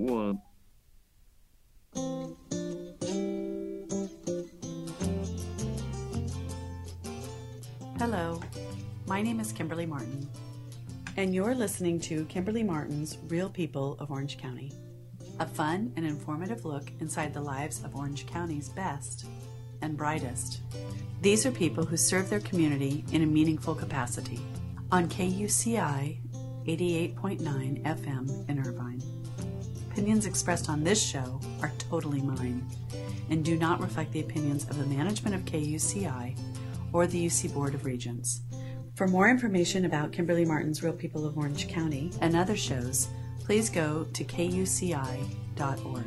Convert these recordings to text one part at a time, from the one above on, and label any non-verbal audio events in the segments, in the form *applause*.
one. Hello, my name is Kimberly Martin, and you're listening to Kimberly Martin's Real People of Orange County, a fun and informative look inside the lives of Orange County's best and brightest. These are people who serve their community in a meaningful capacity on KUCI 88.9 FM in Irvine. Opinions expressed on this show are totally mine and do not reflect the opinions of the management of KUCI or the UC Board of Regents. For more information about Kimberly Martin's Real People of Orange County and other shows, please go to kuci.org.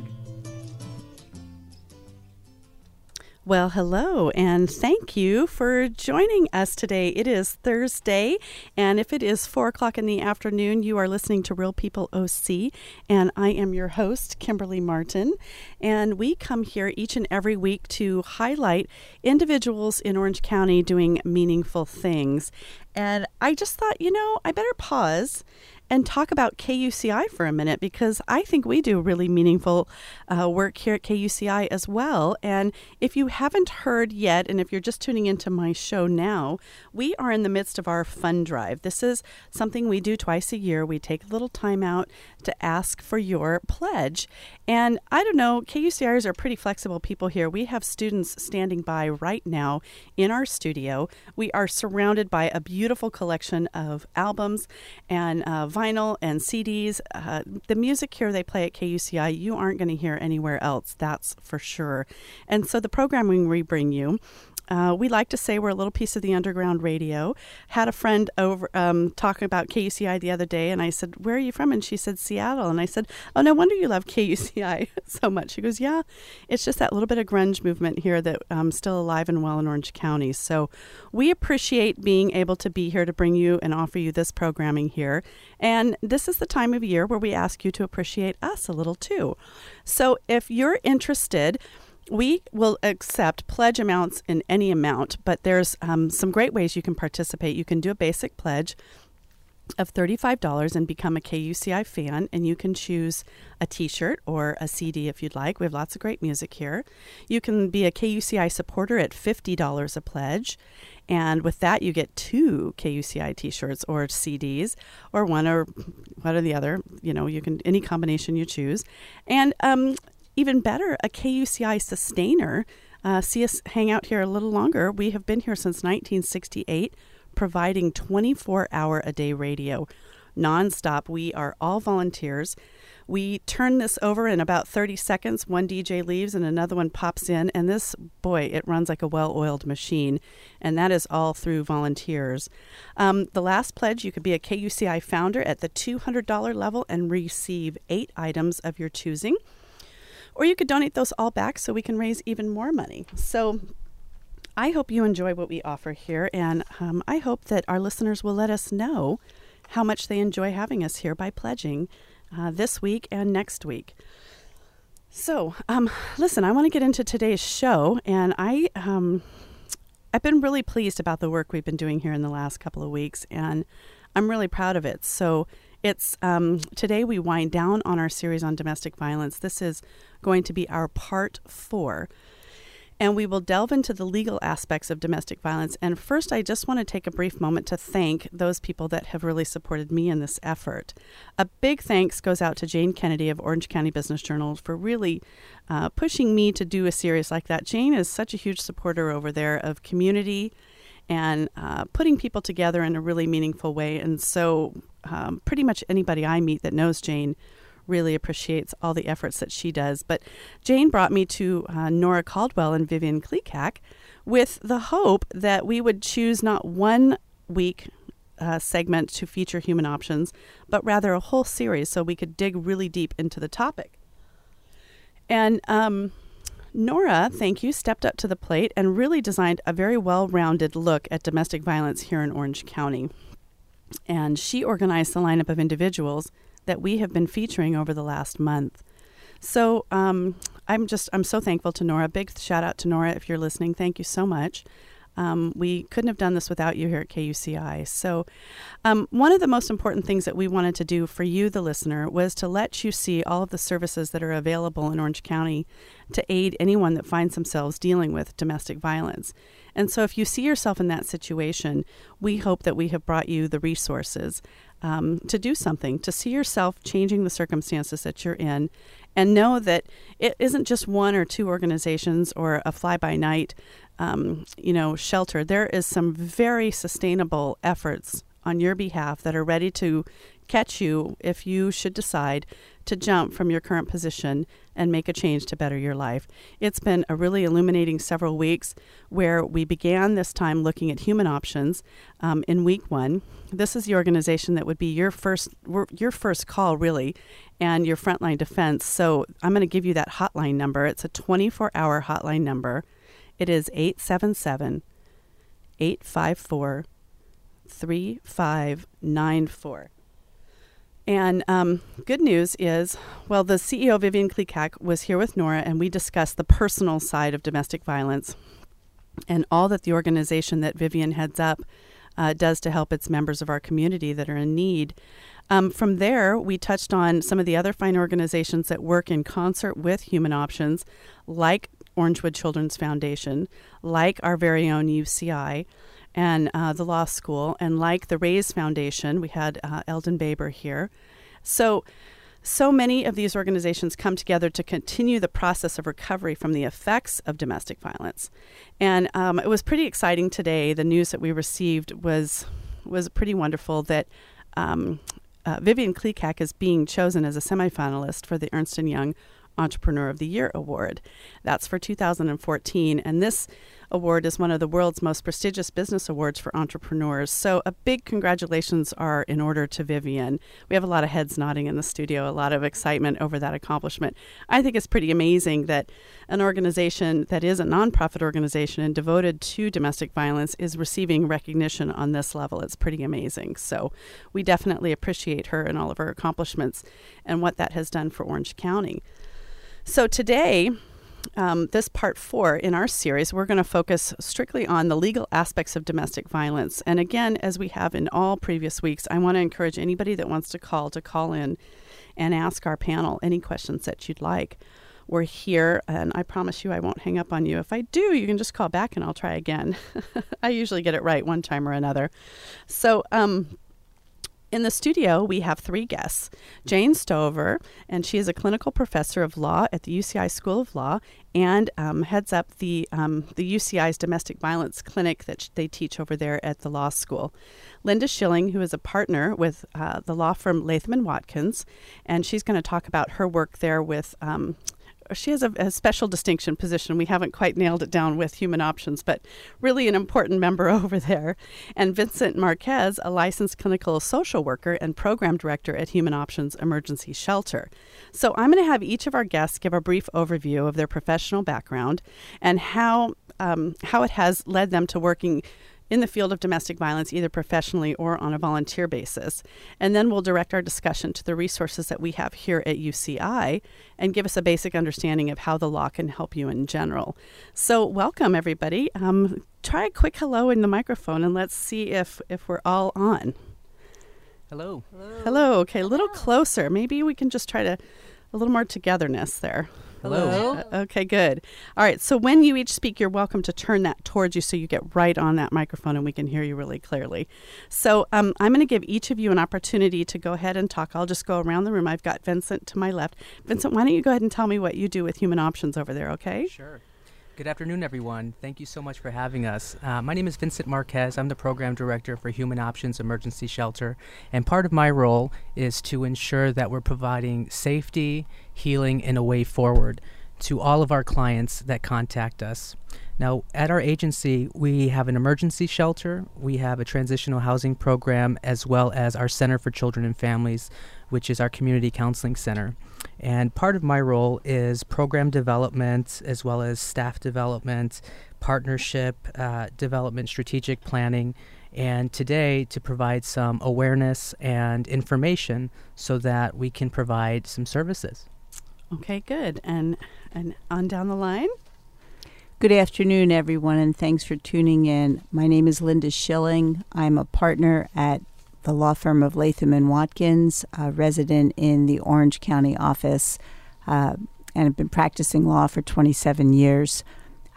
Well, hello, and thank you for joining us today. It is Thursday, and if it is four o'clock in the afternoon, you are listening to Real People OC, and I am your host, Kimberly Martin. And we come here each and every week to highlight individuals in Orange County doing meaningful things. And I just thought, you know, I better pause and talk about KUCI for a minute because I think we do really meaningful uh, work here at KUCI as well. And if you haven't heard yet, and if you're just tuning into my show now, we are in the midst of our fund drive. This is something we do twice a year. We take a little time out to ask for your pledge. And I don't know, KUCIers are pretty flexible people here. We have students standing by right now in our studio. We are surrounded by a beautiful collection of albums and uh, vinyl and CDs. Uh, the music here they play at KUCI, you aren't going to hear anywhere else, that's for sure. And so the programming we bring you uh, we like to say we're a little piece of the underground radio. Had a friend over um, talking about KUCI the other day, and I said, "Where are you from?" And she said, "Seattle." And I said, "Oh, no wonder you love *laughs* KUCI *laughs* so much." She goes, "Yeah, it's just that little bit of grunge movement here that um, still alive and well in Orange County." So we appreciate being able to be here to bring you and offer you this programming here. And this is the time of year where we ask you to appreciate us a little too. So if you're interested we will accept pledge amounts in any amount, but there's um, some great ways you can participate. You can do a basic pledge of $35 and become a KUCI fan, and you can choose a t shirt or a CD if you'd like. We have lots of great music here. You can be a KUCI supporter at $50 a pledge. And with that, you get two KUCI t shirts or CDs, or one or one or the other. You know, you can, any combination you choose. And um, even better, a KUCI sustainer. Uh, see us hang out here a little longer. We have been here since 1968, providing 24 hour a day radio nonstop. We are all volunteers. We turn this over in about 30 seconds. One DJ leaves and another one pops in, and this, boy, it runs like a well oiled machine, and that is all through volunteers. Um, the last pledge you could be a KUCI founder at the $200 level and receive eight items of your choosing or you could donate those all back so we can raise even more money. So I hope you enjoy what we offer here, and um, I hope that our listeners will let us know how much they enjoy having us here by pledging uh, this week and next week. So, um, listen, I want to get into today's show, and I, um, I've been really pleased about the work we've been doing here in the last couple of weeks, and I'm really proud of it. So, it's um, today we wind down on our series on domestic violence. This is going to be our part four. And we will delve into the legal aspects of domestic violence. And first, I just want to take a brief moment to thank those people that have really supported me in this effort. A big thanks goes out to Jane Kennedy of Orange County Business Journal for really uh, pushing me to do a series like that. Jane is such a huge supporter over there of community and uh, putting people together in a really meaningful way. And so, um, pretty much anybody I meet that knows Jane really appreciates all the efforts that she does. But Jane brought me to uh, Nora Caldwell and Vivian Clecak with the hope that we would choose not one week uh, segment to feature human options, but rather a whole series so we could dig really deep into the topic. And um, Nora, thank you, stepped up to the plate and really designed a very well rounded look at domestic violence here in Orange County. And she organized the lineup of individuals that we have been featuring over the last month. So um, I'm just I'm so thankful to Nora. Big shout out to Nora if you're listening. Thank you so much. Um, we couldn't have done this without you here at KUCI. So, um, one of the most important things that we wanted to do for you, the listener, was to let you see all of the services that are available in Orange County to aid anyone that finds themselves dealing with domestic violence. And so, if you see yourself in that situation, we hope that we have brought you the resources um, to do something, to see yourself changing the circumstances that you're in, and know that it isn't just one or two organizations or a fly by night um, you know, shelter, there is some very sustainable efforts on your behalf that are ready to catch you if you should decide to jump from your current position and make a change to better your life. It's been a really illuminating several weeks where we began this time looking at human options um, in week one. This is the organization that would be your first your first call really and your frontline defense. So I'm going to give you that hotline number. It's a 24 hour hotline number. It is 877 854 3594. And um, good news is, well, the CEO Vivian Clecak was here with Nora, and we discussed the personal side of domestic violence and all that the organization that Vivian heads up uh, does to help its members of our community that are in need. Um, from there, we touched on some of the other fine organizations that work in concert with Human Options, like Orangewood Children's Foundation, like our very own UCI and uh, the law school, and like the Raise Foundation. We had uh, Eldon Baber here. So, so many of these organizations come together to continue the process of recovery from the effects of domestic violence. And um, it was pretty exciting today. The news that we received was was pretty wonderful that um, uh, Vivian Clecak is being chosen as a semifinalist for the Ernst & Young Entrepreneur of the Year award. That's for 2014. And this award is one of the world's most prestigious business awards for entrepreneurs. So, a big congratulations are in order to Vivian. We have a lot of heads nodding in the studio, a lot of excitement over that accomplishment. I think it's pretty amazing that an organization that is a nonprofit organization and devoted to domestic violence is receiving recognition on this level. It's pretty amazing. So, we definitely appreciate her and all of her accomplishments and what that has done for Orange County. So today, um, this part four in our series, we're going to focus strictly on the legal aspects of domestic violence. And again, as we have in all previous weeks, I want to encourage anybody that wants to call to call in and ask our panel any questions that you'd like. We're here, and I promise you I won't hang up on you. If I do, you can just call back and I'll try again. *laughs* I usually get it right one time or another. So, um, in the studio, we have three guests Jane Stoever, and she is a clinical professor of law at the UCI School of Law and um, heads up the, um, the UCI's domestic violence clinic that they teach over there at the law school. Linda Schilling, who is a partner with uh, the law firm Latham and Watkins, and she's going to talk about her work there with um, she has a, a, special distinction position. We haven't quite nailed it down with human options, but really an important member *laughs* over there. And Vincent Marquez, a licensed clinical social worker and program director at Human Options Emergency Shelter. So I'm going to have each of our guests give a brief overview of their professional background and how um, how it has led them to working in the field of domestic violence, either professionally or on a volunteer basis. And then we'll direct our discussion to the resources that we have here at UCI and give us a basic understanding of how the law can help you in general. So, welcome everybody. Um, try a quick hello in the microphone and let's see if, if we're all on. Hello. Hello. Hello. Okay, a little closer. Maybe we can just try to a little more togetherness there. Hello. Uh, okay, good. All right. So when you each speak, you're welcome to turn that towards you so you get right on that microphone and we can hear you really clearly. So um, I'm going to give each of you an opportunity to go ahead and talk. I'll just go around the room. I've got Vincent to my left. Vincent, why don't you go ahead and tell me what you do with Human Options over there, okay? Sure. Good afternoon, everyone. Thank you so much for having us. Uh, my name is Vincent Marquez. I'm the program director for Human Options Emergency Shelter. And part of my role is to ensure that we're providing safety, healing, and a way forward to all of our clients that contact us. Now, at our agency, we have an emergency shelter, we have a transitional housing program, as well as our Center for Children and Families, which is our community counseling center. And part of my role is program development, as well as staff development, partnership uh, development, strategic planning, and today to provide some awareness and information so that we can provide some services. Okay, good. And and on down the line. Good afternoon, everyone, and thanks for tuning in. My name is Linda Schilling. I'm a partner at the law firm of Latham and Watkins, a resident in the Orange County office, uh, and have been practicing law for 27 years.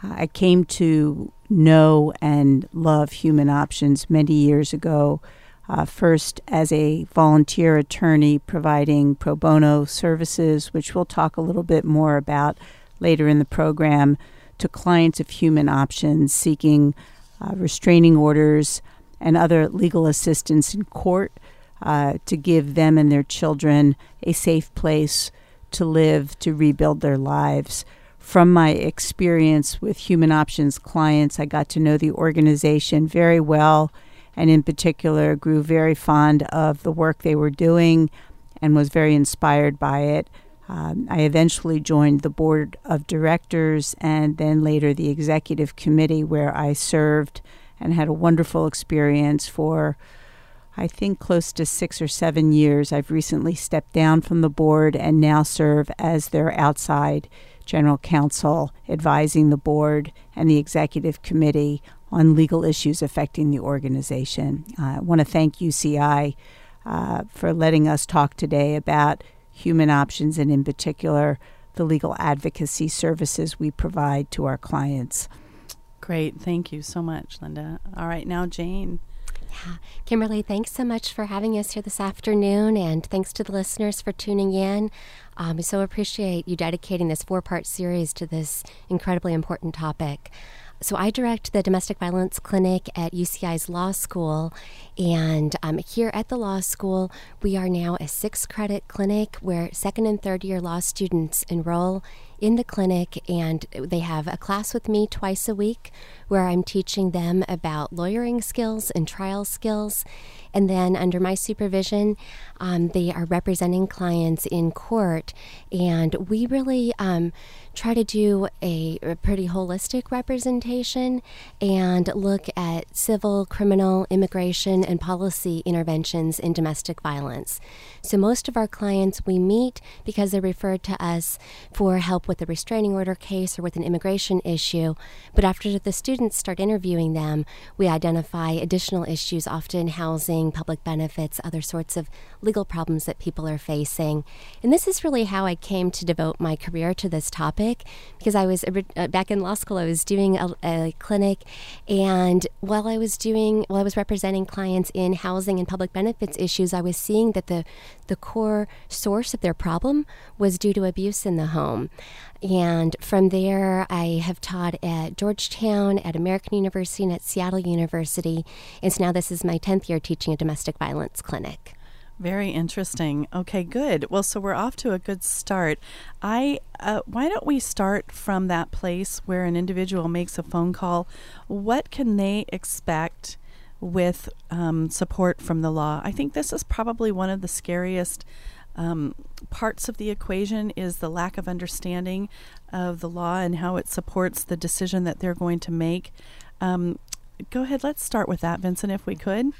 I came to know and love human options many years ago. Uh, first, as a volunteer attorney providing pro bono services, which we'll talk a little bit more about later in the program to clients of human options seeking uh, restraining orders and other legal assistance in court uh, to give them and their children a safe place to live, to rebuild their lives. From my experience with Human Options clients, I got to know the organization very well, and in particular, grew very fond of the work they were doing and was very inspired by it. Um, I eventually joined the board of directors and then later the executive committee, where I served and had a wonderful experience for, I think, close to six or seven years. I've recently stepped down from the board and now serve as their outside general counsel, advising the board and the executive committee on legal issues affecting the organization. Uh, I want to thank UCI uh, for letting us talk today about human options, and in particular, the legal advocacy services we provide to our clients. Great. Thank you so much, Linda. All right, now, Jane. Yeah. Kimberly, thanks so much for having us here this afternoon, and thanks to the listeners for tuning in. Um, I so appreciate you dedicating this four part series to this incredibly important topic. So, I direct the domestic violence clinic at UCI's law school. And um, here at the law school, we are now a six credit clinic where second and third year law students enroll in the clinic and they have a class with me twice a week where I'm teaching them about lawyering skills and trial skills. And then, under my supervision, um, they are representing clients in court. And we really um, try to do a, a, pretty holistic representation and look at civil, criminal, immigration, and policy interventions in domestic violence. So, most of our clients we meet because they're referred to us for help with a restraining order case or with an immigration issue. But after the students start interviewing them, we identify additional issues, often housing, public benefits, other sorts of legal problems that people are facing. And this is really how I came to devote my career to this topic because I was uh, back in law school, I was doing a, a clinic, and while I was doing, while I was representing clients in housing and public benefits issues, I was seeing that the the core source of their problem was due to abuse in the home. And from there, I have taught at Georgetown, at American University, and at Seattle University. And so now this is my 10th year teaching a domestic violence clinic. Very interesting. Okay, good. Well, so we're off to a good start. I uh, why don't we start from that place where an individual makes a phone call? What can they expect with um, support from the law? I think this is probably one of the scariest um, parts of the equation is the lack of understanding of the law and how it supports the decision that they're going to make. Um, go ahead. Let's start with that, Vincent, if we could.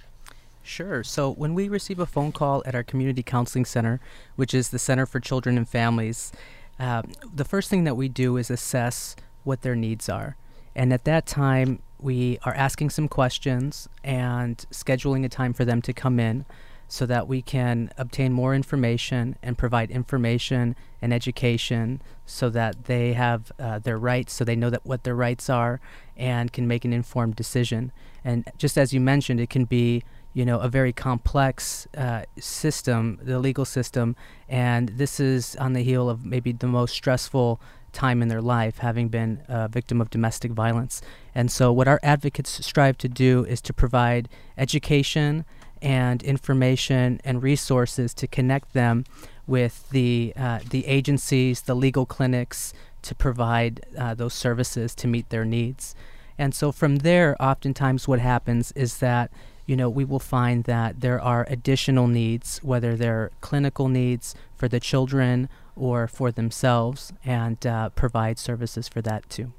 Sure. So when we receive a phone call at our community counseling center, which is the Center for Children and Families, uh, the first thing that we do is assess what their needs are. And at that time, we are asking some questions and scheduling a time for them to come in so that we can obtain more information and provide information and education so that they have uh, their rights, so they know that what their rights are and can make an informed decision. And just as you mentioned, it can be you know, a very complex uh, system, the legal system, and this is on the heel of maybe the most stressful time in their life, having been a victim of domestic violence. And so, what our advocates strive to do is to provide education and information and resources to connect them with the uh, the agencies, the legal clinics, to provide uh, those services to meet their needs. And so from there, oftentimes what happens is that you know, we will find that there are additional needs, whether they're clinical needs for the children or for themselves, and uh, provide services for that too.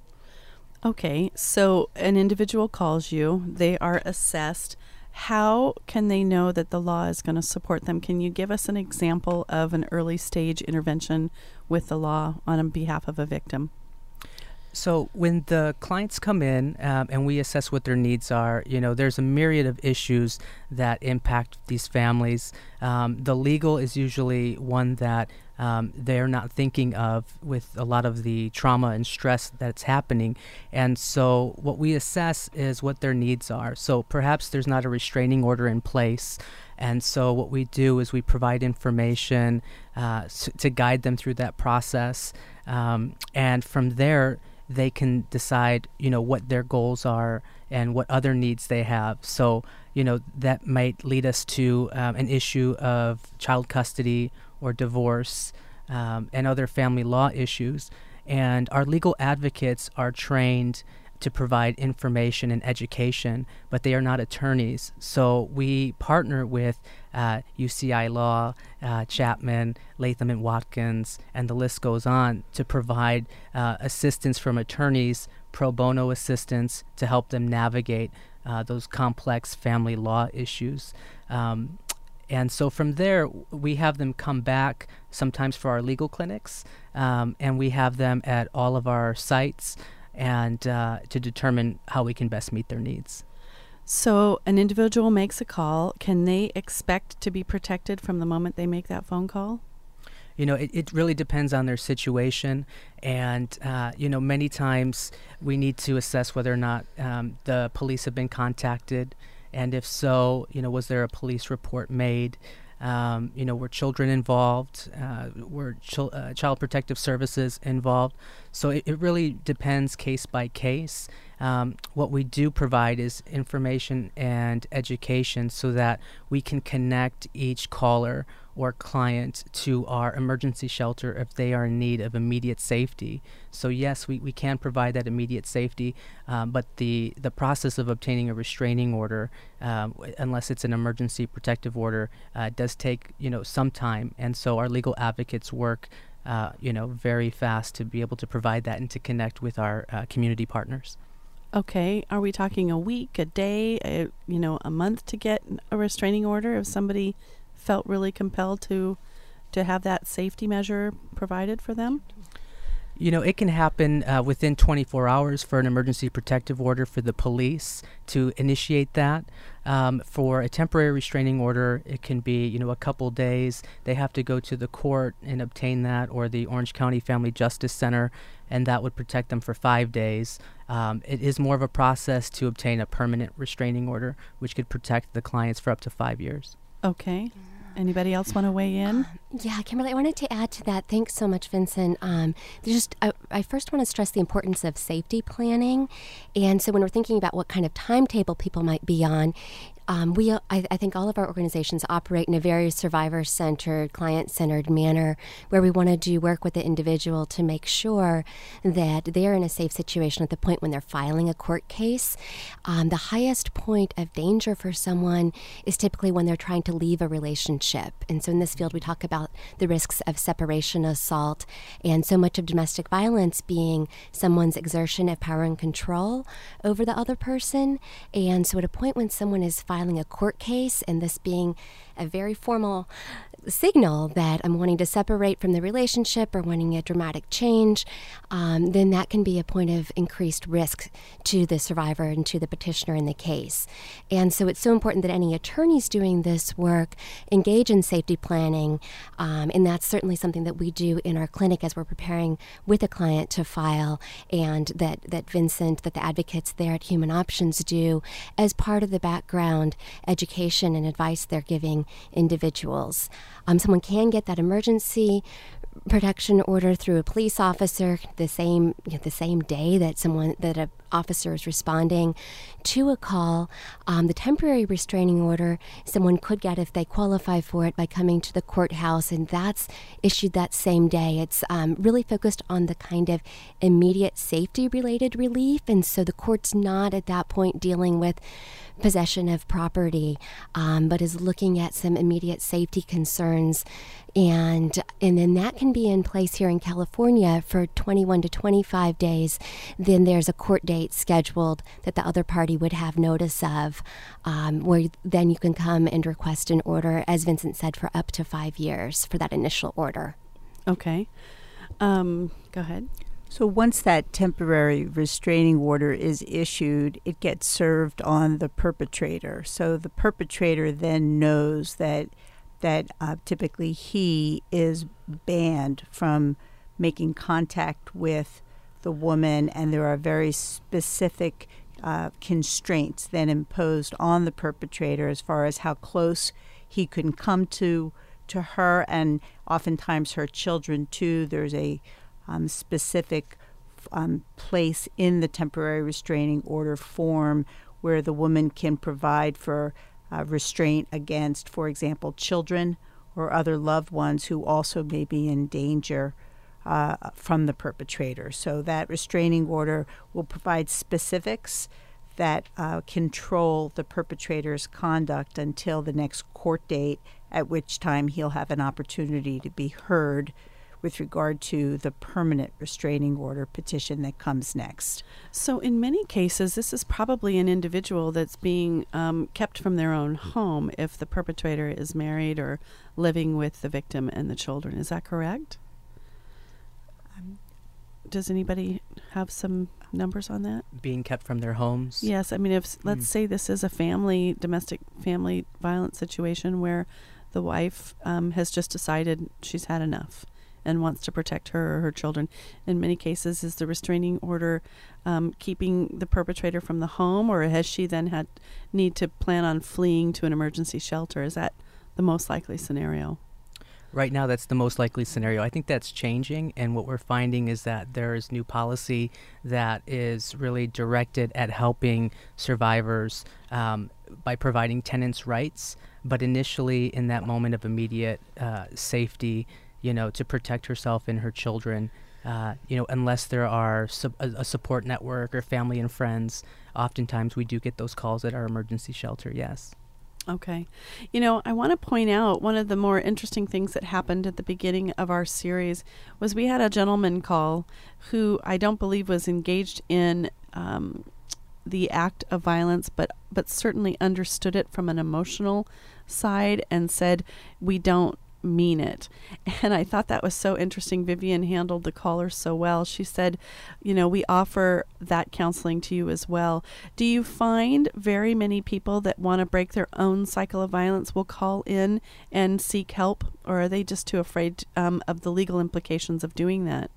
Okay, so an individual calls you, they are assessed. How can they know that the law is going to support them? Can you give us an example of an early stage intervention with the law on behalf of a victim? So when the clients come in um, and we assess what their needs are, you know, there's a myriad of issues that impact these families. Um, the legal is usually one that um, they're not thinking of with a lot of the trauma and stress that's happening. And so what we assess is what their needs are. So perhaps there's not a restraining order in place. And so what we do is we provide information uh, to guide them through that process. Um, and from there, they can decide, you know, what their goals are and what other needs they have. So, you know, that might lead us to um, an issue of child custody or divorce um, and other family law issues. And our legal advocates are trained to provide information and education, but they are not attorneys. So we partner with uh, UCI Law, uh, Chapman, Latham and Watkins, and the list goes on to provide uh, assistance from attorneys, pro bono assistance to help them navigate uh, those complex family law issues. Um, and so from there, we have them come back sometimes for our legal clinics, um, and we have them at all of our sites and uh, to determine how we can best meet their needs. So, an individual makes a call. Can they expect to be protected from the moment they make that phone call? You know, it, it really depends on their situation. And, uh, you know, many times we need to assess whether or not um, the police have been contacted. And if so, you know, was there a police report made? Um, you know, were children involved? Uh, were uh, child protective services involved? So it, it really depends case by case. Um, what we do provide is information and education so that we can connect each caller or client to our emergency shelter if they are in need of immediate safety. So yes, we, we can provide that immediate safety, um, but the, the process of obtaining a restraining order, um, unless it's an emergency protective order, uh, does take you know some time, and so our legal advocates work. Uh, you know, very fast to be able to provide that and to connect with our uh, community partners. Okay, are we talking a week, a day, a, you know, a month to get a restraining order if somebody felt really compelled to to have that safety measure provided for them? You know, it can happen uh, within 24 hours for an emergency protective order for the police to initiate that. Um, for a temporary restraining order, it can be, you know, a couple days. They have to go to the court and obtain that, or the Orange County Family Justice Center, and that would protect them for five days. Um, it is more of a process to obtain a permanent restraining order, which could protect the clients for up to five years. Okay. Anybody else want to weigh in? Yeah, Kimberly, I wanted to add to that. Thanks so much, Vincent. Um, just I, I, first want to stress the importance of safety planning, and so when we're thinking about what kind of timetable people might be on, um, we, I, I, think all of our organizations operate in a very survivor centered, client centered manner where we want to do work with the individual to make sure that they're in a safe situation at the point when they're filing a court case. Um, the highest point of danger for someone is typically when they're trying to leave a relationship. And so in this field, we talk about the risks of separation assault and so much of domestic violence being someone's exertion of power and control over the other person. And so at a point when someone is filing filing a court case and this being a very formal signal that I'm wanting to separate from the relationship or wanting a dramatic change, um, then that can be a point of increased risk to the survivor and to the petitioner in the case. And so it's so important that any attorneys doing this work engage in safety planning. Um, and that's certainly something that we do in our clinic as we're preparing with a client to file, and that, that Vincent, that the advocates there at Human Options do as part of the background education and advice they're giving individuals. Um, someone can get that emergency protection order through a police officer the same you know, the same day that someone that a officers responding to a call. Um, the temporary restraining order someone could get if they qualify for it by coming to the courthouse, and that's issued that same day. It's um, really focused on the kind of immediate safety related relief, and so the court's not at that point dealing with possession of property, um, but is looking at some immediate safety concerns, and and then that can be in place here in California for 21 to 25 days. Then there's a court date scheduled that the other party would have notice of, um, where then you can come and request an order, as Vincent said, for up to five years for that initial order. Okay. Um, go ahead. So once that temporary restraining order is issued, it gets served on the perpetrator. So the perpetrator then knows that that uh, typically he is banned from making contact with the woman, and there are very specific uh, constraints then imposed on the perpetrator as far as how close he can come to to her, and oftentimes her children too. There's a um, specific um, place in the temporary restraining order form where the woman can provide for uh, restraint against, for example, children or other loved ones who also may be in danger uh, from the perpetrator. So that restraining order will provide specifics that uh, control the perpetrator's conduct until the next court date, at which time he'll have an opportunity to be heard with regard to the permanent restraining order petition that comes next. So, in many cases, this is probably an individual that's being um, kept from their own home if the perpetrator is married or living with the victim and the children. Is that correct? Does anybody have some numbers on that? Being kept from their homes? Yes. I mean, if let's mm. say this is a family, domestic family violence situation where the wife um, has just decided she's had enough and wants to protect her or her children. In many cases, is the restraining order um, keeping the perpetrator from the home, or has she then had need to plan on fleeing to an emergency shelter? Is that the most likely scenario? Right now, that's the most likely scenario. I think that's changing, and what we're finding is that there is new policy that is really directed at helping survivors um, by providing tenants' rights. But initially, in that moment of immediate uh, safety, you know, to protect herself and her children. Uh, you know, unless there are a, support network or family and friends, oftentimes we do get those calls at our emergency shelter. Yes. Okay. You know, I want to point out one of the more interesting things that happened at the beginning of our series was we had a gentleman call who I don't believe was engaged in um, the act of violence, but but certainly understood it from an emotional side and said, "We don't mean it. *laughs* And I thought that was so interesting. Vivian handled the caller so well. She said, You know, we offer that counseling to you as well. Do you find very many people that want to break their own cycle of violence will call in and seek help, or are they just too afraid um, of the legal implications of doing that?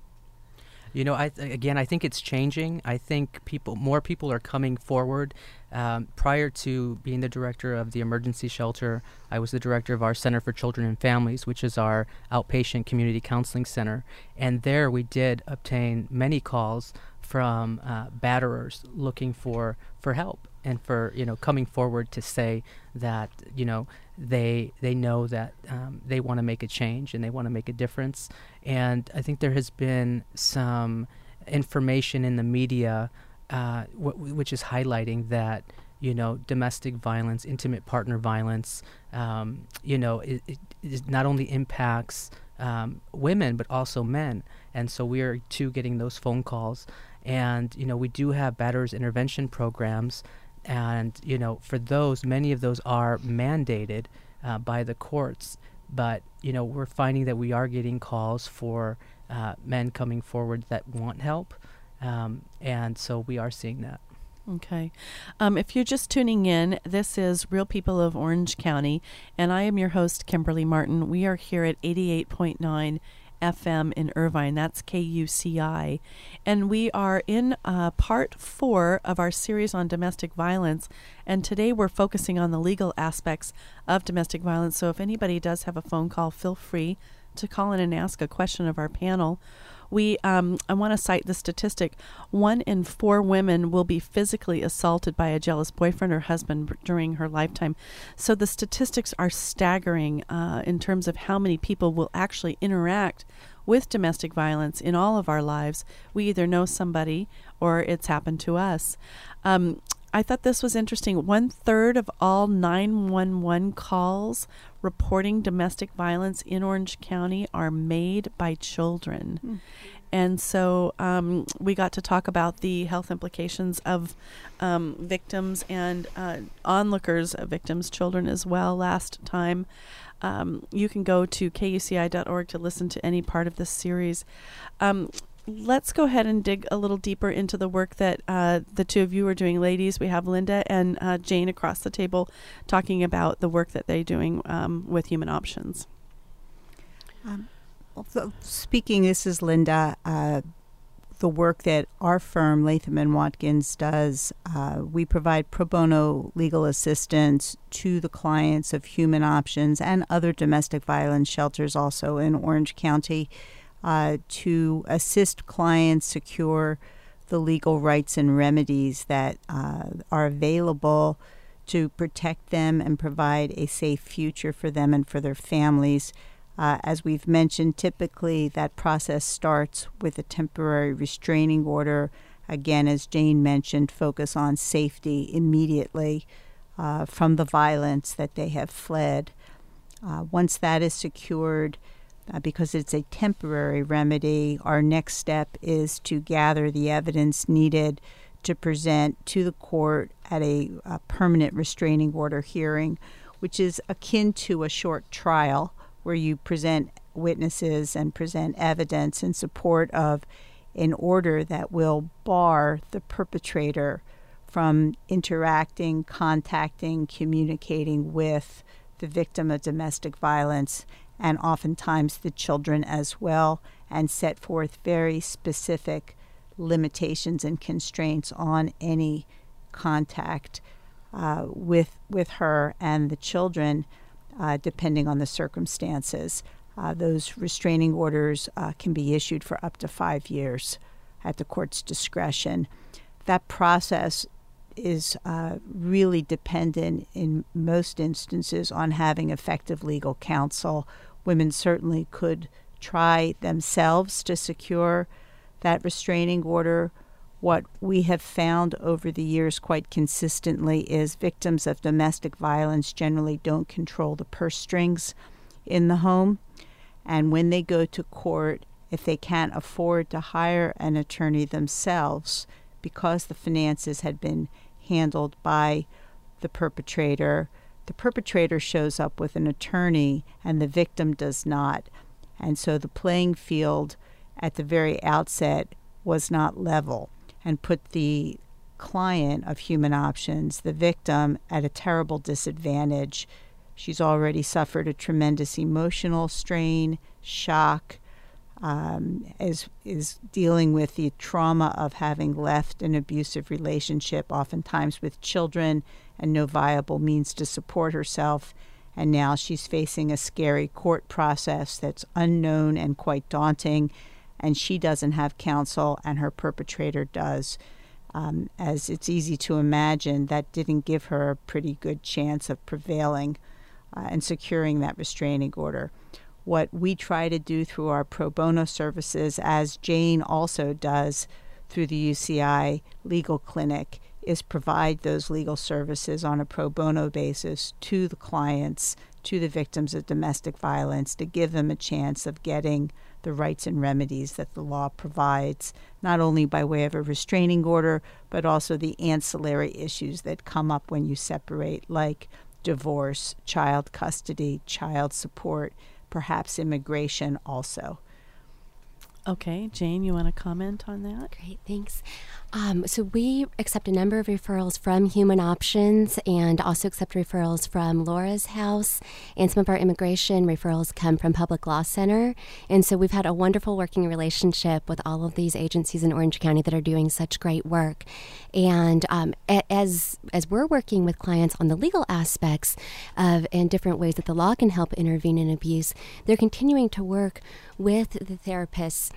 You know, I again, I think it's changing. I think people, more people are coming forward. Um, prior to being the director of the emergency shelter, I was the director of our Center for Children and Families, which is our outpatient community counseling center. And there, we did obtain many calls from uh, batterers looking for for help and for you know coming forward to say that you know they they know that um, they want to make a change and they want to make a difference. And I think there has been some information in the media uh, w- which is highlighting that you know domestic violence, intimate partner violence, um, you know, it, it, not only impacts um, women but also men. And so we are too getting those phone calls. And you know, we do have batterers intervention programs and you know for those many of those are mandated uh, by the courts but you know we're finding that we are getting calls for uh, men coming forward that want help um, and so we are seeing that Okay. Um, if you're just tuning in, this is Real People of Orange County, and I am your host, Kimberly Martin. We are here at 88.9 FM in Irvine. That's KUCI. And we are in uh, part four of our series on domestic violence. And today we're focusing on the legal aspects of domestic violence. So if anybody does have a phone call, feel free to call in and ask a question of our panel. We um, I want to cite the statistic: one in four women will be physically assaulted by a jealous boyfriend or husband during her lifetime. So the statistics are staggering uh, in terms of how many people will actually interact with domestic violence in all of our lives. We either know somebody or it's happened to us. Um, I thought this was interesting. One third of all 911 calls reporting domestic violence in Orange County are made by children. Mm. And so um, we got to talk about the health implications of um, victims and uh, onlookers of victims, children as well, last time. Um, you can go to kuci.org to listen to any part of this series. Um, let's go ahead and dig a little deeper into the work that uh, the two of you are doing, ladies. We have Linda and uh, Jane across the table talking about the work that they're doing um, with Human Options. Um, speaking, this is Linda. Uh, the work that our firm, Latham and Watkins, does, uh, we provide pro bono legal assistance to the clients of Human Options and other domestic violence shelters, also in Orange County, uh, to assist clients secure the legal rights and remedies that uh, are available to protect them and provide a safe future for them and for their families. Uh, as we've mentioned, typically that process starts with a temporary restraining order. Again, as Jane mentioned, focus on safety immediately uh, from the violence that they have fled. Uh, once that is secured, uh, because it's a temporary remedy, our next step is to gather the evidence needed to present to the court at a, a permanent restraining order hearing, which is akin to a short trial where you present witnesses and present evidence in support of an order that will bar the perpetrator from interacting, contacting, communicating with the victim of domestic violence and oftentimes the children as well, and set forth very specific limitations and constraints on any contact uh, with with her and the children uh, depending on the circumstances. Uh, those restraining orders uh, can be issued for up to five years at the court's discretion. That process is uh, really dependent in most instances on having effective legal counsel. Women certainly could try themselves to secure that restraining order what we have found over the years quite consistently is victims of domestic violence generally don't control the purse strings in the home. And when they go to court, if they can't afford to hire an attorney themselves, because the finances had been handled by the perpetrator, the perpetrator shows up with an attorney and the victim does not. And so the playing field at the very outset was not level and put the client of human options, the victim, at a terrible disadvantage. She's already suffered a tremendous emotional strain, shock, um, is is dealing with the trauma of having left an abusive relationship, oftentimes with children and no viable means to support herself. And now she's facing a scary court process that's unknown and quite daunting and she doesn't have counsel, and her perpetrator does. Um, as it's easy to imagine, that didn't give her a pretty good chance of prevailing uh, and securing that restraining order. What we try to do through our pro bono services, as Jane also does through the UCI Legal Clinic, is provide those legal services on a pro bono basis to the clients, to the victims of domestic violence, to give them a chance of getting the rights and remedies that the law provides, not only by way of a restraining order, but also the ancillary issues that come up when you separate, like divorce, child custody, child support, perhaps immigration also. Okay, Jane, you want to comment on that? Great, thanks. Um, so we accept a number of referrals from Human Options and also accept referrals from Laura's House. And some of our immigration referrals come from Public Law Center. And so we've had a wonderful working relationship with all of these agencies in Orange County that are doing such great work. And um, as as we're working with clients on the legal aspects of and different ways that the law can help intervene in abuse, they're continuing to work with the therapists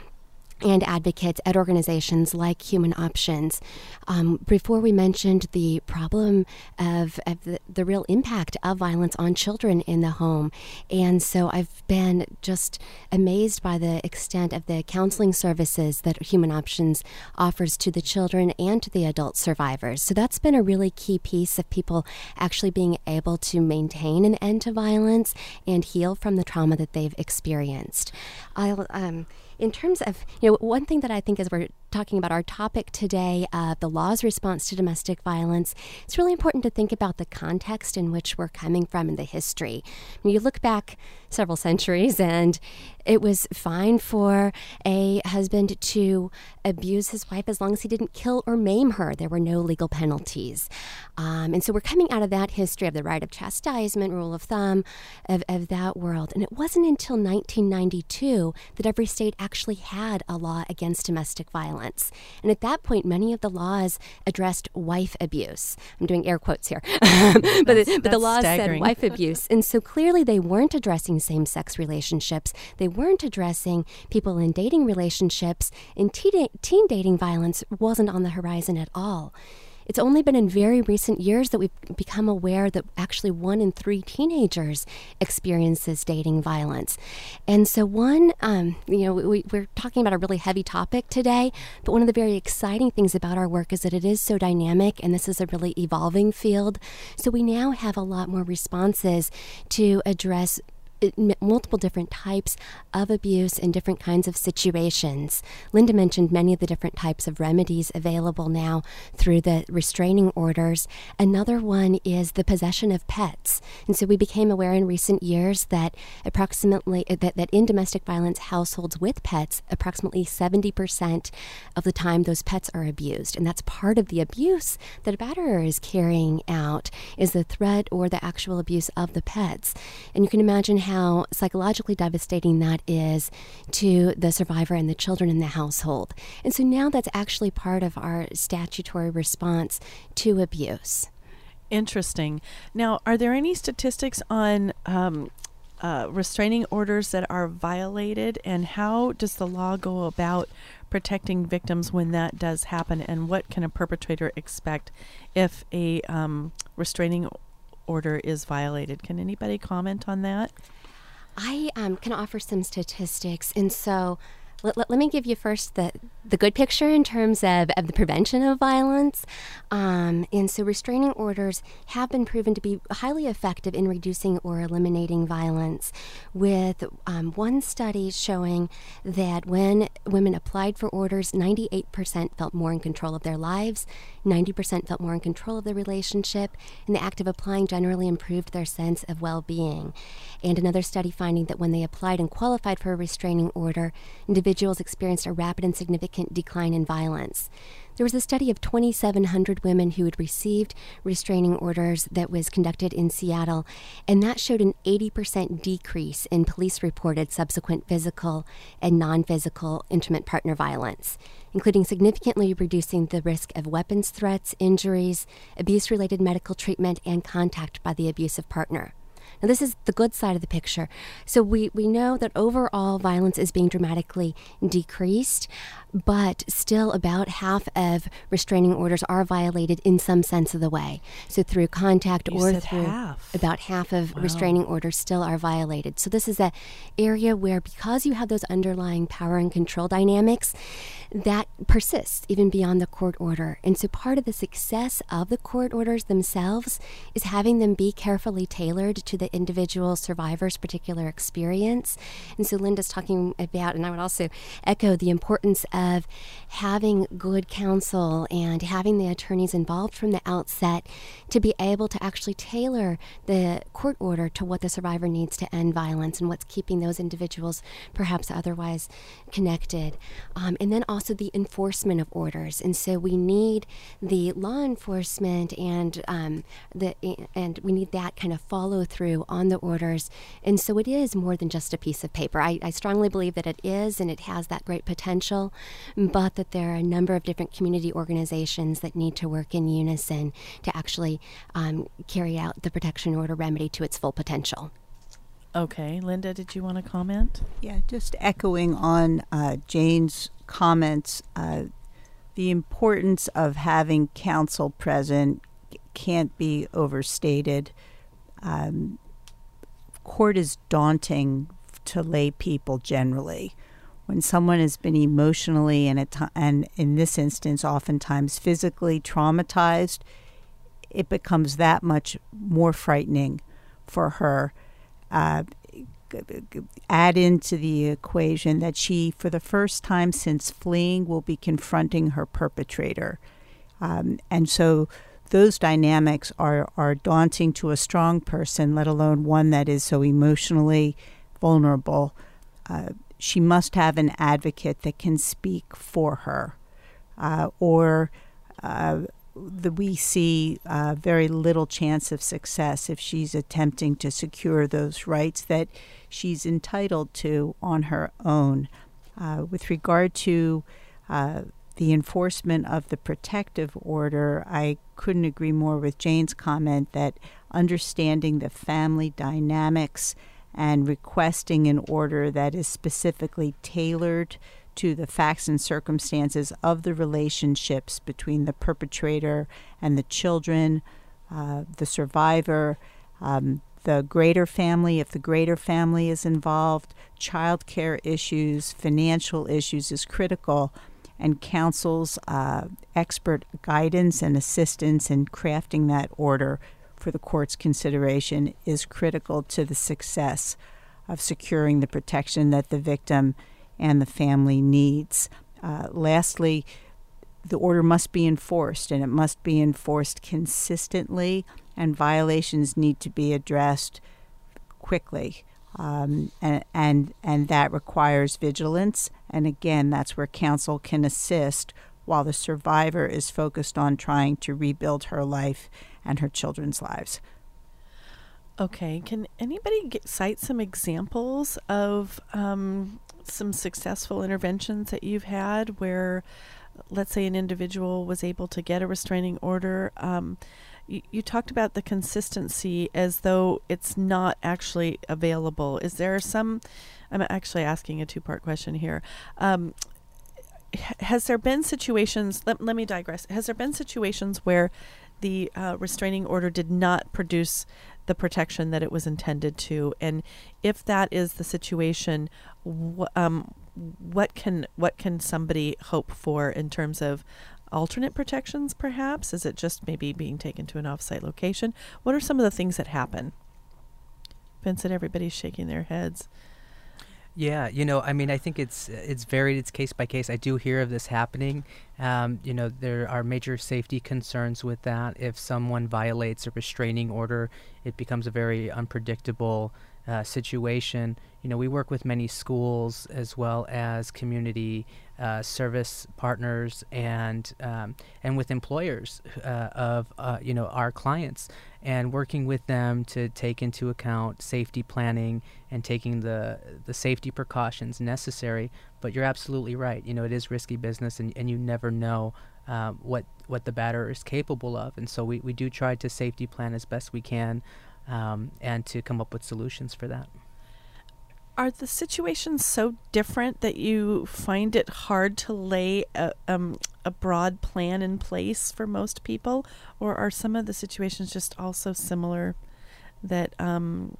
and advocates at organizations like Human Options. Um, before we mentioned the problem of, of the, the, real impact of violence on children in the home. And so I've been just amazed by the extent of the counseling services that Human Options offers to the children and to the adult survivors. So that's been a really key piece of people actually being able to maintain an end to violence and heal from the trauma that they've experienced. I'll, um, in terms of, you know, one thing that I think as we're talking about our topic today, uh, the law's response to domestic violence, it's really important to think about the context in which we're coming from in the history. When you look back several *laughs* centuries, and it was fine for a husband to abuse his wife as long as he didn't kill or maim her. There were no legal penalties. Um, and so we're coming out of that history of the right of chastisement, rule of thumb, of, of that world. And it wasn't until 1992 that every state actually had a law against domestic violence. And at that point, many of the laws addressed wife abuse. I'm doing air quotes here. *laughs* but, but the laws staggering. said wife abuse. And so clearly they weren't addressing same sex relationships. They weren't addressing people in dating relationships. And teen, teen dating violence wasn't on the horizon at all. It's only been in very recent years that we've become aware that actually one in three teenagers experiences dating violence. And so, one, um, you know, we, we're talking about a really heavy topic today, but one of the very exciting things about our work is that it is so dynamic and this is a really evolving field. So, we now have a lot more responses to address multiple different types of abuse in different kinds of situations. Linda mentioned many of the different types of remedies available now through the restraining orders. Another one is the possession of pets. And so we became aware in recent years that approximately uh, that, that in domestic violence households with pets, approximately 70% of the time those pets are abused. And that's part of the abuse that a batterer is carrying out is the threat or the actual abuse of the pets. And you can imagine how psychologically devastating that is to the survivor and the children in the household. And so now that's actually part of our statutory response to abuse. Interesting. Now, are there any statistics on um, uh, restraining orders that are violated, and how does the law go about protecting victims when that does happen, and what can a perpetrator expect if a um, restraining order is violated? Can anybody comment on that? I um, can offer some statistics. And so let, let, let, me give you first the, the good picture in terms of, of the prevention of violence. Um, and so, restraining orders have been proven to be highly effective in reducing or eliminating violence, with um, one study showing that when women applied for orders, 98% felt more in control of their lives, 90% felt more in control of the relationship, and the act of applying generally improved their sense of well being. And another study finding that when they applied and qualified for a restraining order, individuals experienced a rapid and significant decline in violence. There was a study of 2,700 women who had received restraining orders that was conducted in Seattle, and that showed an 80% decrease in police reported subsequent physical and non physical intimate partner violence, including significantly reducing the risk of weapons threats, injuries, abuse related medical treatment, and contact by the abusive partner. Now, this is the good side of the picture. So, we, we know that overall violence is being dramatically decreased, but still about half of restraining orders are violated in some sense of the way. So, through contact you or through half. about half of Wow. restraining orders still are violated. So, this is an area where, because you have those underlying power and control dynamics, that persists even beyond the court order. And so, part of the success of the court orders themselves is having them be carefully tailored to the individual survivor's particular experience. And so, Linda's talking about, and I would also echo the importance of having good counsel and having the attorneys involved from the outset to be able to actually tailor the court order to what the survivor needs to end violence and what's keeping those individuals perhaps otherwise connected. Um, and then also the enforcement of orders. And so we need the law enforcement and um, the and we need that kind of follow through on the orders. And so it is more than just a piece of paper. I, I strongly believe that it is, and it has that great potential, but that there are a number of different community organizations that need to work in unison to actually um, carry out the protection order remedy to its full potential. Okay, Linda, did you want to comment? Yeah, just echoing on uh, Jane's comments, uh, the importance of having counsel present can't be overstated. Um, court is daunting to lay people generally. When someone has been emotionally and, at and in this instance, oftentimes physically traumatized, it becomes that much more frightening for her. Uh, add into the equation that she, for the first time since fleeing, will be confronting her perpetrator. Um, and so those dynamics are, are daunting to a strong person, let alone one that is so emotionally vulnerable. Uh, she must have an advocate that can speak for her, uh, or uh, the, we see uh, very little chance of success if she's attempting to secure those rights that she's entitled to on her own. Uh, with regard to uh, the enforcement of the protective order, I couldn't agree more with Jane's comment that understanding the family dynamics and requesting an order that is specifically tailored to the facts and circumstances of the relationships between the perpetrator and the children, uh, the survivor, um, the greater family, if the greater family is involved, child care issues, financial issues is critical, and counsel's uh, expert guidance and assistance in crafting that order for the court's consideration is critical to the success of securing the protection that the victim and the family needs. Uh, lastly, the order must be enforced, and it must be enforced consistently, and violations need to be addressed quickly. Um, and, and and that requires vigilance. And again, that's where counsel can assist while the survivor is focused on trying to rebuild her life and her children's lives. Okay, can anybody get, cite some examples of um, some successful interventions that you've had where, let's say, an individual was able to get a restraining order? Um, you, talked about the consistency as though it's not actually available. Is there some? I'm actually asking a two part question here. Um, has there been situations let, let me digress has there been situations where the uh, restraining order did not produce the protection that it was intended to. And if that is the situation, wh- um, what can what can somebody hope for in terms of alternate protections? Perhaps is it just maybe being taken to an offsite location? What are some of the things that happen? Vincent, everybody's shaking their heads. Yeah, you know, I mean, I think it's it's varied. It's case by case. I do hear of this happening. Um, you know, there are major safety concerns with that. If someone violates a restraining order, it becomes a very unpredictable uh, situation. You know, we work with many schools as well as community uh, service partners and um, and with employers uh, of uh, you know our clients and working with them to take into account safety planning and taking the the safety precautions necessary. But you're absolutely right. You know, it is risky business, and, and you never know um, what what the batter is capable of. And so we, we do try to safety plan as best we can, um, and to come up with solutions for that are the situations so different that you find it hard to lay a, um, a broad plan in place for most people, or are some of the situations just also similar that um,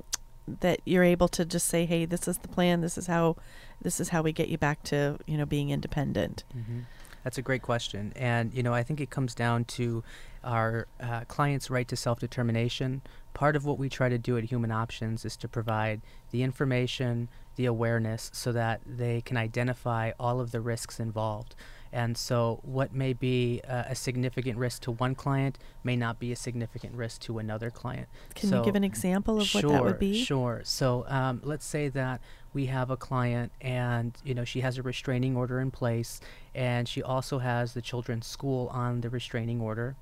that you're able to just say, "Hey, this is the plan. This is how this is how we get you back to you know being independent." Mm-hmm. That's a great question, and you know I think it comes down to our uh, clients' right to self-determination, part of what we try to do at Human Options is to provide the information, the awareness, so that they can identify all of the risks involved. And so, what may be uh, a significant risk to one client may not be a significant risk to another client. Can so you give an example of sure, what that would be? Sure. So, um, let's say that we have a client, and you know she has a restraining order in place, and she also has the children's school on the restraining order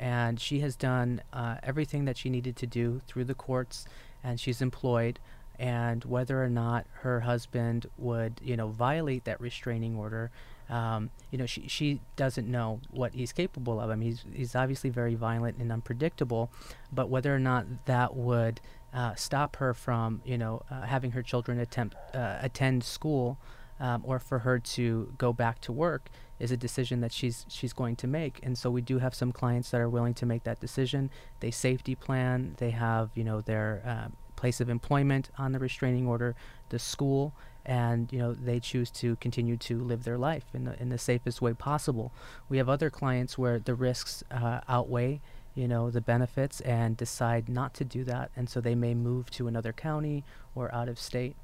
and she has done uh, everything that she needed to do through the courts, and she's employed. And whether or not her husband would, you know, violate that restraining order, um, you know, she she doesn't know what he's capable of. I mean, he's he's obviously very violent and unpredictable, but whether or not that would uh, stop her from, you know, uh, having her children attempt uh, attend school um, or for her to go back to work is a decision that she's she's going to make. And so we do have some clients that are willing to make that decision. They safety plan. They have you know their uh, place of employment on the restraining order, the school, and you know they choose to continue to live their life in the in the safest way possible. We have other clients where the risks uh, outweigh you know the benefits and decide not to do that, and so they may move to another county or out of state.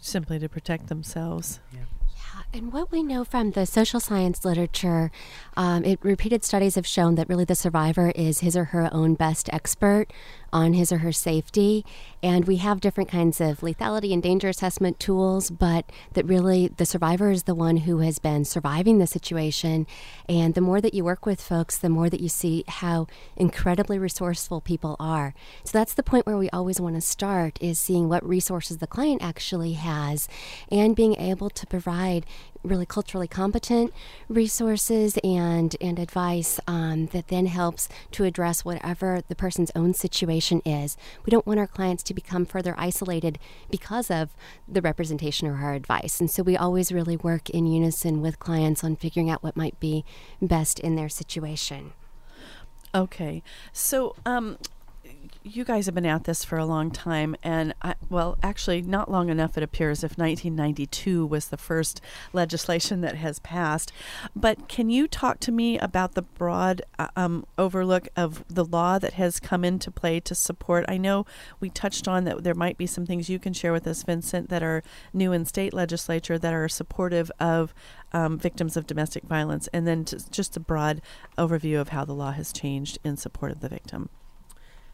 Simply to protect themselves. Yeah. Yeah, and what we know from the social science literature, um, it repeated studies have shown that really the survivor is his or her own best expert on his or her safety. And we have different kinds of lethality and danger assessment tools, but that really the survivor is the one who has been surviving the situation. And the more that you work with folks, the more that you see how incredibly resourceful people are. So that's the point where we always want to start is seeing what resources the client actually has and being able to provide really culturally competent resources and and advice um, that then helps to address whatever the person's own situation is. We don't want our clients to become further isolated because of the representation or our advice, and so we always really work in unison with clients on figuring out what might be best in their situation. Okay, so um, you guys have been at this for a long time, and I, well, actually, not long enough. It appears if 1992 was the first legislation that has passed. But can you talk to me about the broad uh, um, overlook of the law that has come into play to support? I know we touched on that there might be some things you can share with us, Vincent, that are new in state legislature that are supportive of um, victims of domestic violence, and then just a broad overview of how the law has changed in support of the victim.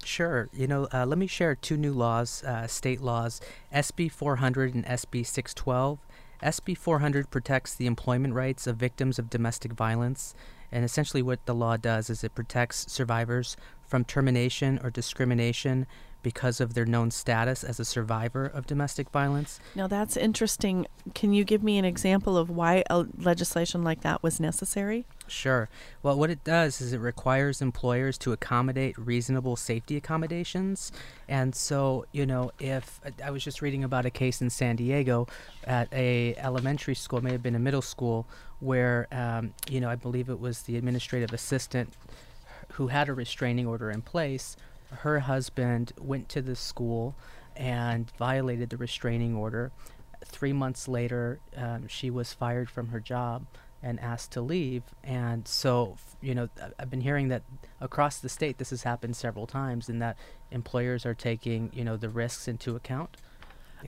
Sure. You know, uh, let me share two new laws, uh, state laws, SB 400 and SB 612. SB 400 protects the employment rights of victims of domestic violence. And essentially, what the law does is it protects survivors from termination or discrimination because of their known status as a survivor of domestic violence. Now, that's interesting. Can you give me an example of why a legislation like that was necessary? Sure. Well, what it does is it requires employers to accommodate reasonable safety accommodations. And so, you know, if I was just reading about a case in San Diego at a elementary school, may have been a middle school, where um, you know I believe it was the administrative assistant who had a restraining order in place her husband went to the school and violated the restraining order. Three months later, um, she was fired from her job and asked to leave. And so, you know, I've been hearing that across the state this has happened several times, and that employers are taking, you know, the risks into account.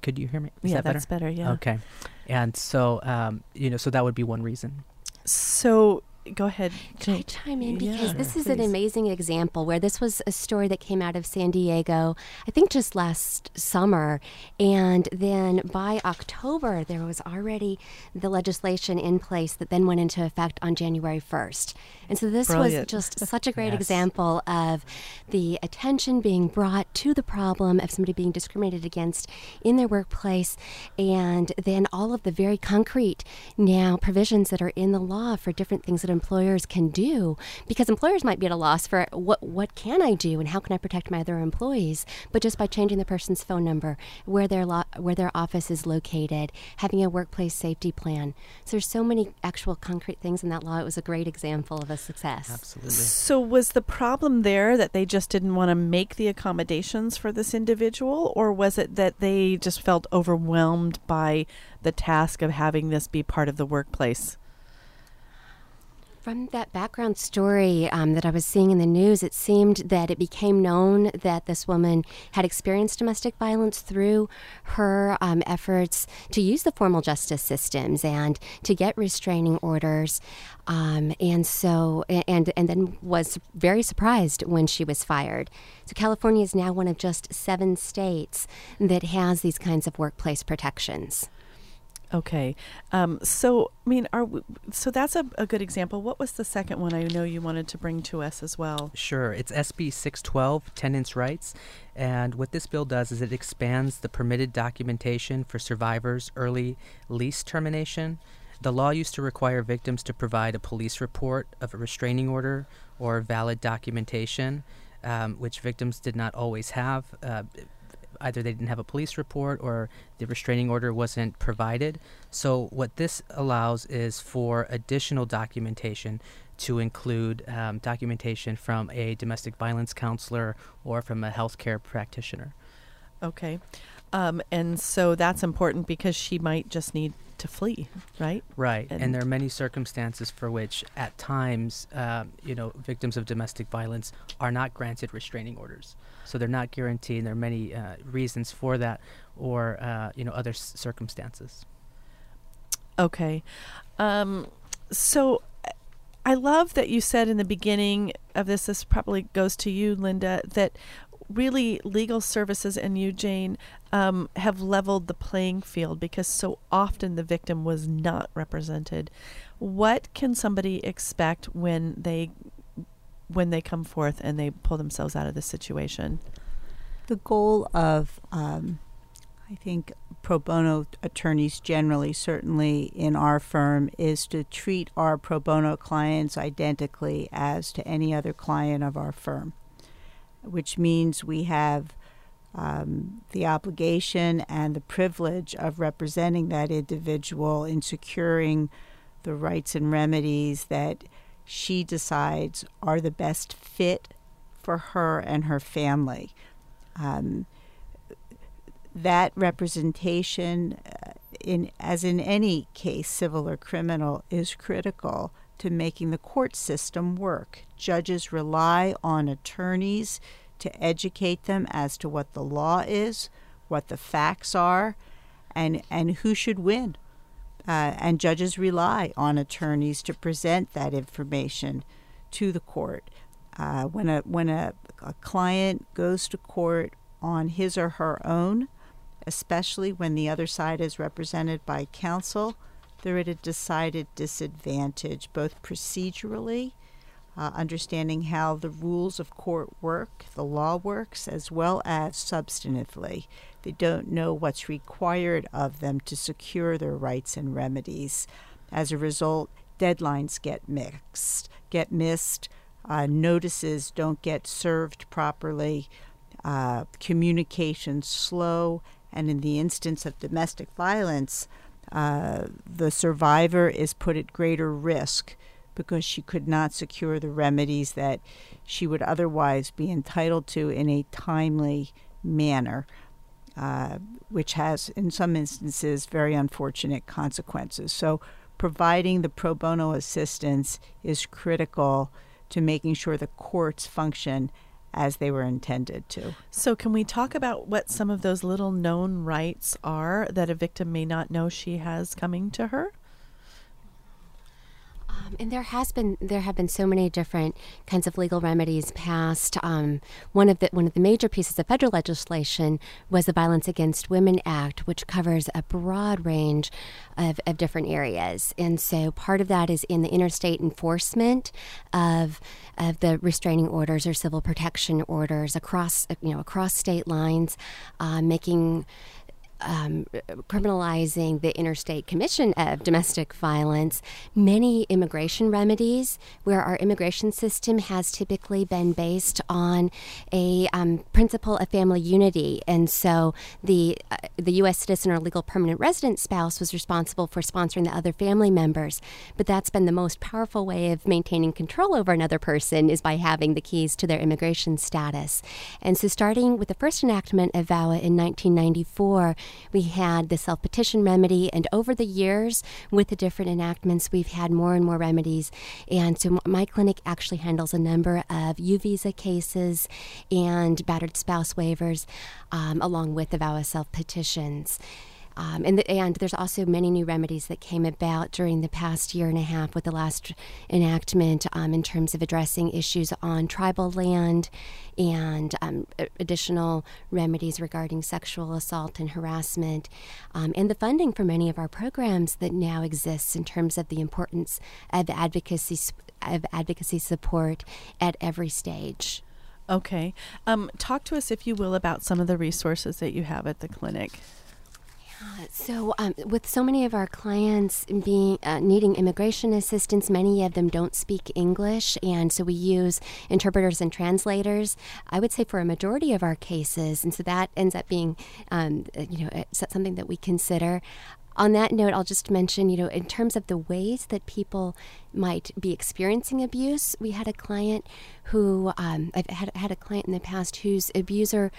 Could you hear me? Is yeah, that that's better? better. Yeah. Okay. And so, um, you know, so that would be one reason. So go ahead. Can I chime in? Because yeah, this is please. an amazing example where this was a story that came out of San Diego, I think just last summer. And then by October, there was already the legislation in place that then went into effect on January 1st. And so this Brilliant. was just such a *laughs* great Yes. example of the attention being brought to the problem of somebody being discriminated against in their workplace, and then all of the very concrete now provisions that are in the law for different things that employers can do, because employers might be at a loss for what what can I do and how can I protect my other employees, but just by changing the person's phone number, where their lo- where their office is located, having a workplace safety plan. So there's so many actual concrete things in that law. It was a great example of a success. Absolutely. So was the problem there that they just didn't want to make the accommodations for this individual, or was it that they just felt overwhelmed by the task of having this be part of the workplace? From that background story um, that I was seeing in the news, it seemed that it became known that this woman had experienced domestic violence through her um, efforts to use the formal justice systems and to get restraining orders. Um, and so, and and then was very surprised when she was fired. So California is now one of just seven states that has these kinds of workplace protections. Okay, um, so I mean, are we, so that's a, a good example. What was the second one? I know you wanted to bring to us as well. Sure. It's SB 612, Tenants' Rights. And what this bill does is it expands the permitted documentation for survivors' early lease termination. The law used to require victims to provide a police report of a restraining order or valid documentation, um, which victims did not always have. Uh, either they didn't have a police report or the restraining order wasn't provided. So, what this allows is for additional documentation to include um, documentation from a domestic violence counselor or from a healthcare practitioner. Okay. Um, and so that's important because she might just need to flee, right? Right, And- and, there are many circumstances for which, at times, um, you know, victims of domestic violence are not granted restraining orders. So they're not guaranteed. And There are many uh, reasons for that, or uh, you know, other circumstances. Okay. Um, so I love that you said in the beginning of this, this probably goes to you, Linda, that really legal services and you, Jane, um, have leveled the playing field because so often the victim was not represented. What can somebody expect when they when they come forth and they pull themselves out of the situation? The goal of, um, I think, pro bono attorneys generally, certainly in our firm, is to treat our pro bono clients identically as to any other client of our firm, which means we have um, the obligation and the privilege of representing that individual in securing the rights and remedies that she decides are the best fit for her and her family. Um, that representation, uh, in as in any case, civil or criminal, is critical to making the court system work. Judges rely on attorneys to educate them as to what the law is, what the facts are, and and who should win. Uh, and judges rely on attorneys to present that information to the court. Uh, when a when a, a client goes to court on his or her own, especially when the other side is represented by counsel, they're at a decided disadvantage, both procedurally, uh, understanding how the rules of court work, the law works, as well as substantively. They don't know what's required of them to secure their rights and remedies. As a result, deadlines get mixed, get missed, uh, notices don't get served properly, uh, communication slow, and in the instance of domestic violence, uh, the survivor is put at greater risk because she could not secure the remedies that she would otherwise be entitled to in a timely manner, uh, which has, in some instances, very unfortunate consequences. So, providing the pro bono assistance is critical to making sure the courts function as they were intended to. So, can we talk about what some of those little known rights are that a victim may not know she has coming to her? And there has been there have been so many different kinds of legal remedies passed. Um, one of the one of the major pieces of federal legislation was the Violence Against Women Act, which covers a broad range of, of different areas. And so part of that is in the interstate enforcement of of the restraining orders or civil protection orders across you know across state lines, uh, making um, criminalizing the interstate commission of domestic violence, many immigration remedies where our immigration system has typically been based on a um, principle of family unity, and so the uh, the U.S. citizen or legal permanent resident spouse was responsible for sponsoring the other family members. But that's been the most powerful way of maintaining control over another person is by having the keys to their immigration status. And so, starting with the first enactment of VAWA in 1994 we had the self petition remedy, and over the years, with the different enactments, we've had more and more remedies. And so, my clinic actually handles a number of U visa cases and battered spouse waivers, um, along with the VAWA self petitions. Um, and, the, and there's also many new remedies that came about during the past year and a half with the last enactment um, in terms of addressing issues on tribal land and um, additional remedies regarding sexual assault and harassment, um, and the funding for many of our programs that now exists in terms of the importance of advocacy of advocacy support at every stage. Okay. Um, talk to us, if you will, about some of the resources that you have at the clinic. So, um, with so many of our clients being uh, needing immigration assistance, many of them don't speak English, and so we use interpreters and translators. I would say for a majority of our cases, and so that ends up being, um, you know, something that we consider. On that note, I'll just mention, you know, in terms of the ways that people might be experiencing abuse, we had a client who um, I've had, had a client in the past whose abuser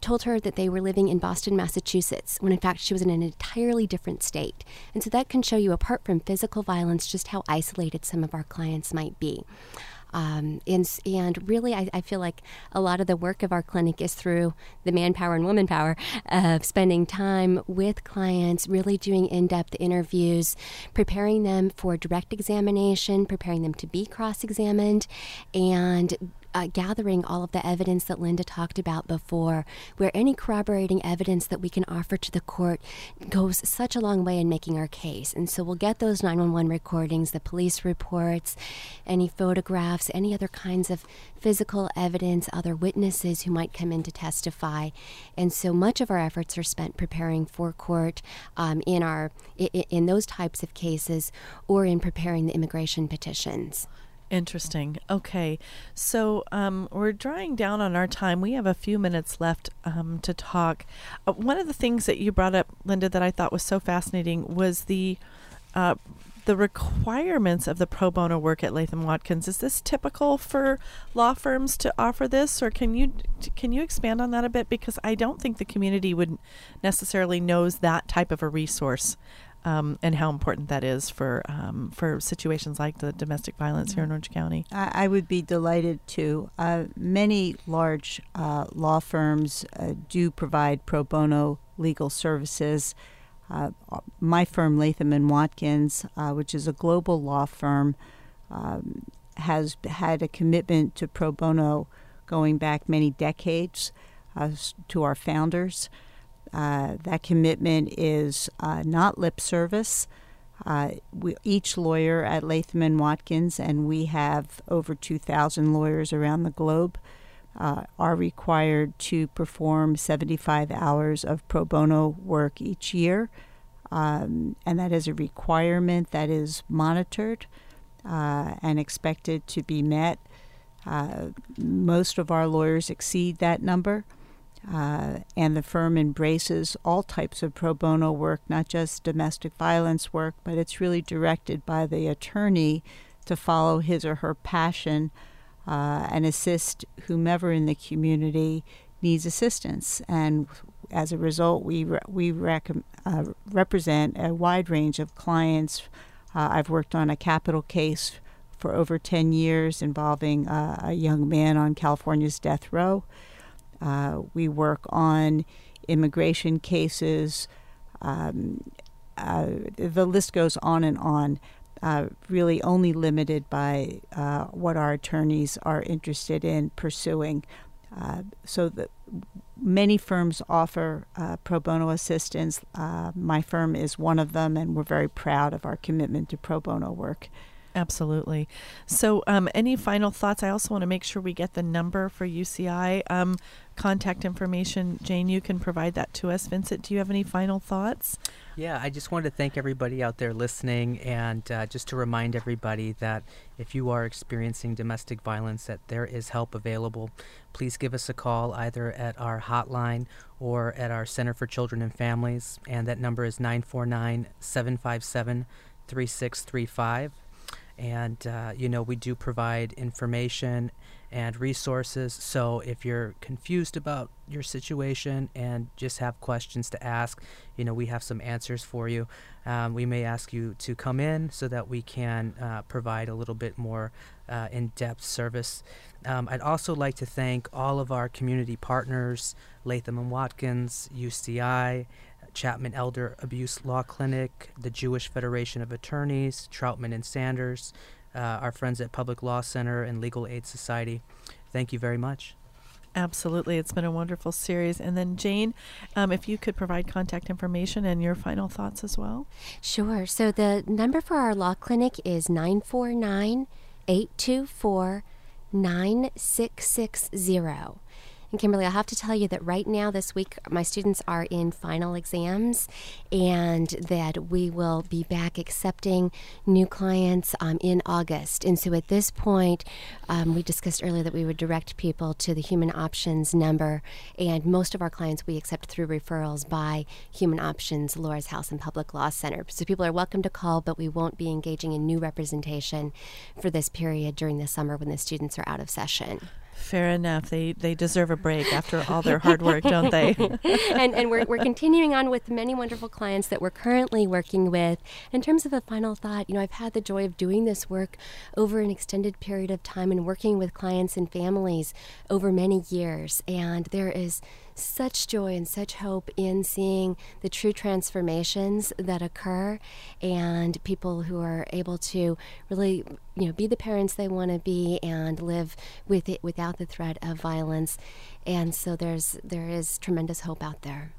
told her that they were living in Boston, Massachusetts, when in fact she was in an entirely different state. And so that can show you, apart from physical violence, just how isolated some of our clients might be. Um, and, and really, I, I, feel like a lot of the work of our clinic is through the manpower and woman power of spending time with clients, really doing in depth interviews, preparing them for direct examination, preparing them to be cross examined, and uh, gathering all of the evidence that Linda talked about before, where any corroborating evidence that we can offer to the court goes such a long way in making our case. And so we'll get those 911 recordings, the police reports, any photographs, any other kinds of physical evidence, other witnesses who might come in to testify. And so much of our efforts are spent preparing for court um, in our in, in those types of cases or in preparing the immigration petitions. Interesting. Okay. So um, we're drawing down on our time. We have a few minutes left um, to talk. Uh, one of the things that you brought up, Linda, that I thought was so fascinating was the. Uh, the requirements of the pro bono work at Latham Watkins is this typical for law firms to offer this, or can you can you expand on that a bit? Because I don't think the community would necessarily knows that type of a resource um, and how important that is for um, for situations like the domestic violence here in Orange County. I, I would be delighted to. Uh, many large uh, law firms uh, do provide pro bono legal services. Uh, my firm, Latham and Watkins, uh, which is a global law firm, um, has had a commitment to pro bono going back many decades uh, to our founders. Uh, that commitment is uh, not lip service. Uh, we, each lawyer at Latham and Watkins, and we have over 2,000 lawyers around the globe, uh, are required to perform 75 hours of pro bono work each year. Um, and that is a requirement that is monitored uh, and expected to be met. most of our lawyers exceed that number. Uh, and the firm embraces all types of pro bono work, not just domestic violence work, but it's really directed by the attorney to follow his or her passion uh, and assist whomever in the community needs assistance. And as a result, we re- we rec- uh, represent a wide range of clients. Uh, I've worked on a capital case for over 10 years involving uh, a young man on California's death row. Uh, we work on immigration cases. Um, uh, the list goes on and on. Uh, really, only limited by uh, what our attorneys are interested in pursuing. Uh, so, the, many firms offer uh, pro bono assistance. my firm is one of them, and we're very proud of our commitment to pro bono work. Absolutely. So, um, any final thoughts? I also want to make sure we get the number for UCI. Um, contact information. Jane, you can provide that to us. Vincent, do you have any final thoughts? Yeah, I just wanted to thank everybody out there listening and uh, just to remind everybody that if you are experiencing domestic violence, that there is help available. Please give us a call either at our hotline or at our Center for Children and Families, and that number is 949 757 3635 and uh, you know we do provide information and resources. So if you're confused about your situation and just have questions to ask you know we have some answers for you. Um, we may ask you to come in so that we can uh, provide a little bit more uh, in-depth service. Um, i'd also like to thank all of our community partners latham and watkins uci Chapman Elder Abuse Law Clinic, the Jewish Federation of Attorneys, Troutman and Sanders, uh, our friends at Public Law Center and Legal Aid Society. Thank you very much. Absolutely. It's been a wonderful series. And then, Jane, um, if you could provide contact information and your final thoughts as well. Sure. So, the number for our law clinic is 949 824 9660. And Kimberly, I'll have to tell you that right now, this week, my students are in final exams, and that we will be back accepting new clients um, in August. And so at this point, um, we discussed earlier that we would direct people to the Human Options number, and most of our clients we accept through referrals by Human Options, Laura's House, and Public Law Center. So people are welcome to call, but we won't be engaging in new representation for this period during the summer when the students are out of session. Fair enough. They they deserve a break after all their hard work, don't they? *laughs* and and we're, we're continuing on with many wonderful clients that we're currently working with. In terms of a final thought, you know, I've had the joy of doing this work over an extended period of time and working with clients and families over many years. And there is such joy and such hope in seeing the true transformations that occur and people who are able to really you know be the parents they want to be and live with it without the threat of violence and so there's there is tremendous hope out there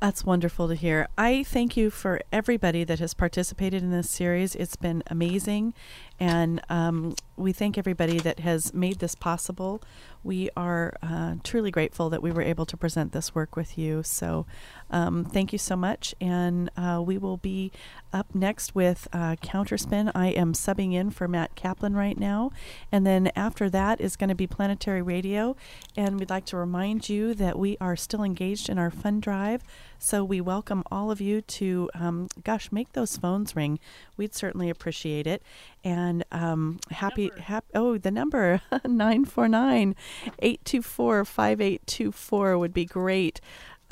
That's wonderful to hear. I thank you for everybody that has participated in this series. It's been amazing. And um, we thank everybody that has made this possible. We are uh, truly grateful that we were able to present this work with you. So um, thank you so much. And uh, we will be up next with uh, Counterspin. I am subbing in for Matt Kaplan right now. And then after that is going to be Planetary Radio. And we'd like to remind you that we are still engaged in our fund drive. So we welcome all of you to, um, gosh, make those phones ring. We'd certainly appreciate it. And um, happy, hap- oh, the number *laughs* 949 824 5824 would be great.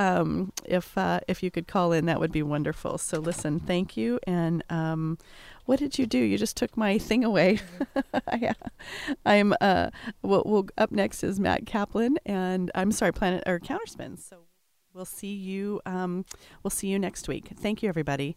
Um, if uh, if you could call in, that would be wonderful. So listen, thank you. And um, what did you do? You just took my thing away. *laughs* yeah. I'm uh, well, we'll. Up next is Matt Kaplan, and I'm sorry, Planet or Counterspin. So we'll see you. Um, we'll see you next week. Thank you, everybody.